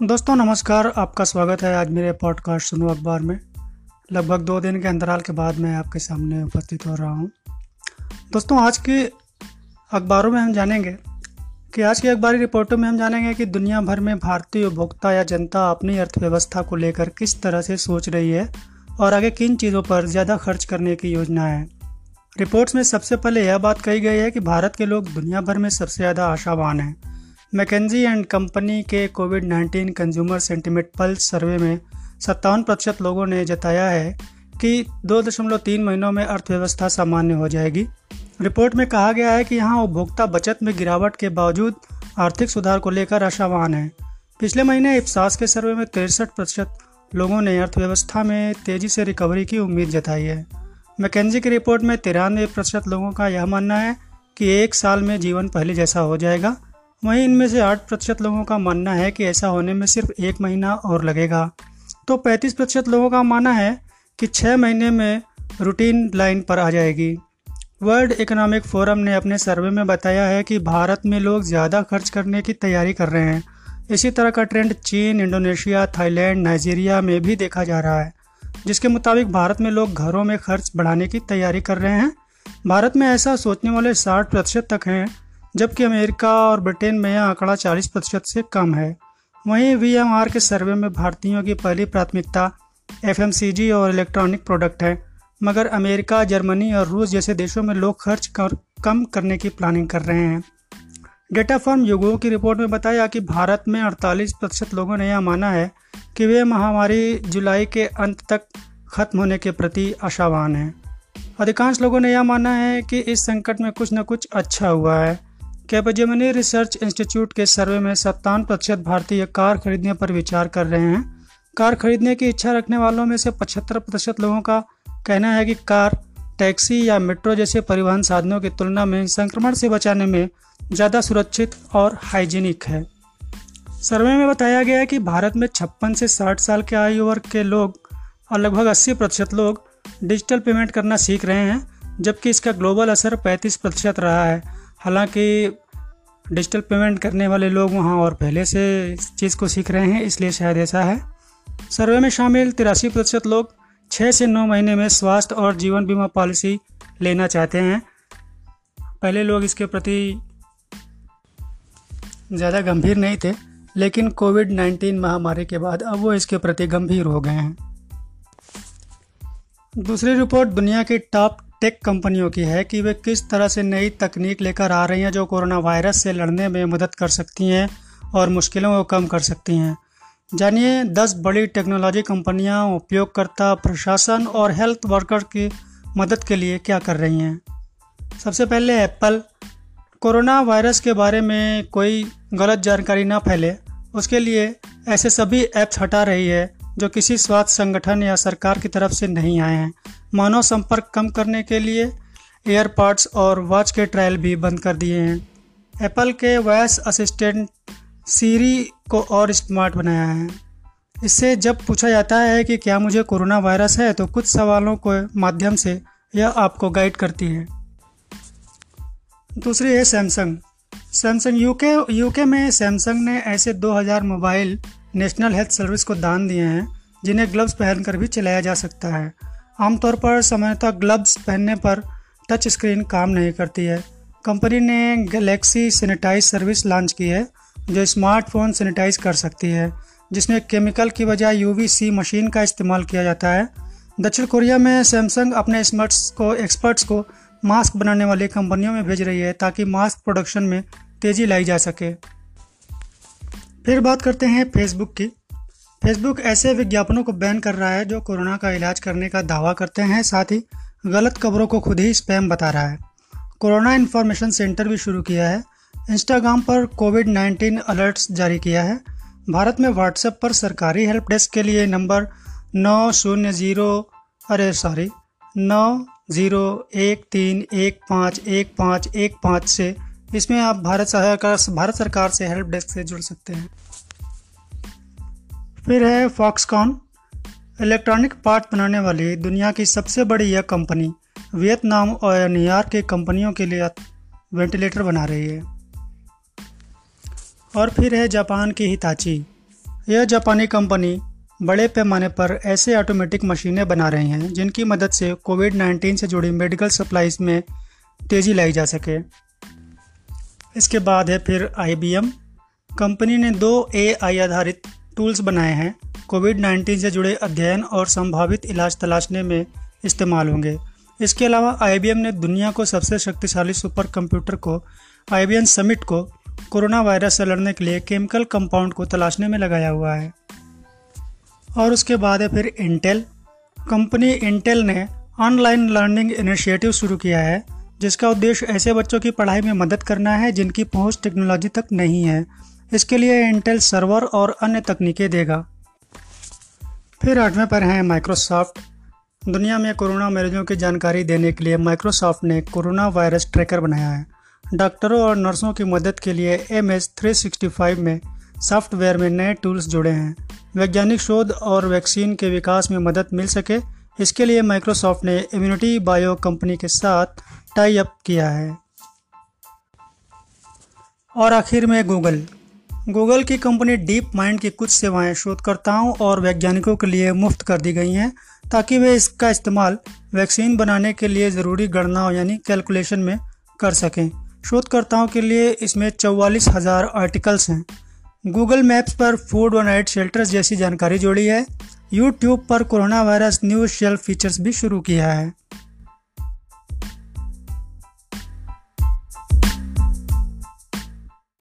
दोस्तों, नमस्कार। आपका स्वागत है आज मेरे पॉडकास्ट सुनो अखबार में। लगभग दो दिन के अंतराल के बाद मैं आपके सामने उपस्थित हो रहा हूँ। दोस्तों, आज के अखबारों में हम जानेंगे कि आज की अखबारी रिपोर्टों में हम जानेंगे कि दुनिया भर में भारतीय उपभोक्ता या जनता अपनी अर्थव्यवस्था को लेकर किस तरह से सोच रही है और आगे किन चीज़ों पर ज़्यादा खर्च करने की योजना है। रिपोर्ट्स में सबसे पहले यह बात कही गई है कि भारत के लोग दुनिया भर में सबसे ज़्यादा आशावान हैं। मैकेजी एंड कंपनी के covid 19 consumer sentiment pulse survey में सत्तावन प्रतिशत लोगों ने जताया है कि 2.3 महीनों में अर्थव्यवस्था सामान्य हो जाएगी। रिपोर्ट में कहा गया है कि यहाँ उपभोक्ता बचत में गिरावट के बावजूद आर्थिक सुधार को लेकर आशावान है। पिछले महीने इफ्सास के सर्वे में तिरसठ प्रतिशत लोगों ने अर्थव्यवस्था में तेज़ी से रिकवरी की उम्मीद जताई है। मैकेजी की रिपोर्ट में तिरानवे प्रतिशत लोगों का यह मानना है कि एक साल में जीवन पहले जैसा हो जाएगा। वहीं इनमें से आठ प्रतिशत लोगों का मानना है कि ऐसा होने में सिर्फ़ एक महीना और लगेगा। तो पैंतीस प्रतिशत लोगों का मानना है कि छः महीने में रूटीन लाइन पर आ जाएगी। वर्ल्ड इकोनॉमिक फोरम ने अपने सर्वे में बताया है कि भारत में लोग ज़्यादा खर्च करने की तैयारी कर रहे हैं। इसी तरह का ट्रेंड चीन, इंडोनेशिया, थाईलैंड, नाइजीरिया में भी देखा जा रहा है, जिसके मुताबिक भारत में लोग घरों में खर्च बढ़ाने की तैयारी कर रहे हैं। भारत में ऐसा सोचने वाले 60 प्रतिशत तक हैं जबकि अमेरिका और ब्रिटेन में यह आंकड़ा 40 प्रतिशत से कम है। वहीं वीएमआर के सर्वे में भारतीयों की पहली प्राथमिकता एफएमसीजी और इलेक्ट्रॉनिक प्रोडक्ट है, मगर अमेरिका, जर्मनी और रूस जैसे देशों में लोग खर्च कर कम करने की प्लानिंग कर रहे हैं। डेटा फर्म युगो की रिपोर्ट में बताया कि भारत में 48 प्रतिशत लोगों ने यह माना है कि वे महामारी जुलाई के अंत तक खत्म होने के प्रति आशावान हैं। अधिकांश लोगों ने यह माना है कि इस संकट में कुछ न कुछ अच्छा हुआ है। कैपजेमनी रिसर्च इंस्टीट्यूट के सर्वे में सत्तावन प्रतिशत भारतीय कार खरीदने पर विचार कर रहे हैं। कार खरीदने की इच्छा रखने वालों में से पचहत्तर प्रतिशत लोगों का कहना है कि कार, टैक्सी या मेट्रो जैसे परिवहन साधनों की तुलना में संक्रमण से बचाने में ज़्यादा सुरक्षित और हाइजीनिक है। सर्वे में बताया गया है कि भारत में छप्पन से साठ साल के आयु वर्ग के लोग और लगभग अस्सी प्रतिशत लोग डिजिटल पेमेंट करना सीख रहे हैं, जबकि इसका ग्लोबल असर पैंतीस प्रतिशत रहा है। हालाँकि डिजिटल पेमेंट करने वाले लोग वहाँ और पहले से इस चीज़ को सीख रहे हैं, इसलिए शायद ऐसा है। सर्वे में शामिल तिरासी प्रतिशत लोग छः से नौ महीने में स्वास्थ्य और जीवन बीमा पॉलिसी लेना चाहते हैं। पहले लोग इसके प्रति ज़्यादा गंभीर नहीं थे, लेकिन कोविड 19 महामारी के बाद अब वो इसके प्रति गंभीर हो गए हैं। दूसरी रिपोर्ट, दुनिया के टॉप टेक कंपनियों की है कि वे किस तरह से नई तकनीक लेकर आ रही हैं जो कोरोना वायरस से लड़ने में मदद कर सकती हैं और मुश्किलों को कम कर सकती हैं। जानिए, दस बड़ी टेक्नोलॉजी कंपनियाँ उपयोगकर्ता, प्रशासन और हेल्थ वर्कर की मदद के लिए क्या कर रही हैं? सबसे पहले एप्पल कोरोना वायरस के बारे में कोई गलत जानकारी ना फैले। उसके लिए ऐसे सभी ऐप्स हटा रही है जो किसी स्वास्थ्य संगठन या सरकार की तरफ़ से नहीं आए हैं। मानव संपर्क कम करने के लिए एयरपॉड्स और वॉच के ट्रायल भी बंद कर दिए हैं। एप्पल के वॉइस असिस्टेंट सीरी को और स्मार्ट बनाया है। इससे जब पूछा जाता है कि क्या मुझे कोरोना वायरस है तो कुछ सवालों के माध्यम से यह आपको गाइड करती है। दूसरी है सैमसंग। सैमसंग यूके यूके में सैमसंग ने ऐसे 2000 मोबाइल नेशनल हेल्थ सर्विस को दान दिए हैं, जिन्हें ग्लव्स पहनकर भी चलाया जा सकता है। आमतौर पर सामान्यतः ग्लव्स पहनने पर टच स्क्रीन काम नहीं करती है। कंपनी ने गैलेक्सी सैनिटाइज सर्विस लॉन्च की है, जो स्मार्टफ़ोन सैनिटाइज कर सकती है, जिसमें केमिकल की बजाय यूवीसी मशीन का इस्तेमाल किया जाता है। दक्षिण कोरिया में सैमसंग अपने स्मार्ट्स को, एक्सपर्ट्स को मास्क बनाने वाली कंपनियों में भेज रही है, ताकि मास्क प्रोडक्शन में तेज़ी लाई जा सके। फिर बात करते हैं फेसबुक की। फेसबुक ऐसे विज्ञापनों को बैन कर रहा है जो कोरोना का इलाज करने का दावा करते हैं, साथ ही गलत खबरों को खुद ही स्पैम बता रहा है। कोरोना इन्फॉर्मेशन सेंटर भी शुरू किया है। इंस्टाग्राम पर कोविड 19 अलर्ट्स जारी किया है। भारत में व्हाट्सएप पर सरकारी हेल्प डेस्क के लिए नंबर नौ शून्य ज़ीरो, अरे सॉरी नौ ज़ीरो एक तीन एक पाँच एक पाँच एक पाँच से इसमें आप भारत सरकार भारत सरकार से हेल्प डेस्क से जुड़ सकते हैं। फिर है फॉक्सकॉन इलेक्ट्रॉनिक पार्ट बनाने वाली दुनिया की सबसे बड़ी यह कंपनी वियतनाम और न्यूयॉर्क की कंपनियों के लिए वेंटिलेटर बना रही है। और फिर है जापान की हिताची यह जापानी कंपनी बड़े पैमाने पर ऐसे ऑटोमेटिक मशीनें बना रही हैं जिनकी मदद से कोविड 19 से जुड़ी मेडिकल सप्लाईज में तेज़ी लाई जा सके। इसके बाद है फिर आईबीएम कंपनी ने दो एआई आधारित टूल्स बनाए हैं। कोविड 19 से जुड़े अध्ययन और संभावित इलाज तलाशने में इस्तेमाल होंगे। इसके अलावा आईबीएम ने दुनिया को सबसे शक्तिशाली सुपर कंप्यूटर को आई समिट को, कोरोना वायरस से लड़ने के लिए केमिकल कंपाउंड को तलाशने में लगाया हुआ है। और उसके बाद है फिर इंटेल कंपनी इंटेल ने ऑनलाइन लर्निंग इनिशिएटिव शुरू किया है। जिसका उद्देश्य ऐसे बच्चों की पढ़ाई में मदद करना है जिनकी पहुँच टेक्नोलॉजी तक नहीं है। इसके लिए इंटेल सर्वर और अन्य तकनीकें देगा। फिर आठवें पर हैं माइक्रोसॉफ्ट दुनिया में कोरोना मरीजों की जानकारी देने के लिए माइक्रोसॉफ्ट ने कोरोना वायरस ट्रैकर बनाया है। डॉक्टरों और नर्सों की मदद के लिए M S three sixty five में सॉफ्टवेयर में नए टूल्स जुड़े हैं। वैज्ञानिक शोध और वैक्सीन के विकास में मदद मिल सके इसके लिए माइक्रोसॉफ्ट ने इम्यूनिटी बायो कंपनी के साथ टाई अप किया है। और आखिर में गूगल गूगल की कंपनी डीप माइंड की कुछ सेवाएँ शोधकर्ताओं और वैज्ञानिकों के लिए मुफ़्त कर दी गई हैं, ताकि वे इसका इस्तेमाल वैक्सीन बनाने के लिए ज़रूरी गणनाओं यानी कैलकुलेशन में कर सकें। शोधकर्ताओं के लिए इसमें चौवालीस हज़ार आर्टिकल्स हैं। गूगल मैप्स पर फ़ूड और नाइट शेल्टर्स जैसी जानकारी जोड़ी है। यूट्यूब पर corona virus news shelf features भी शुरू किया है।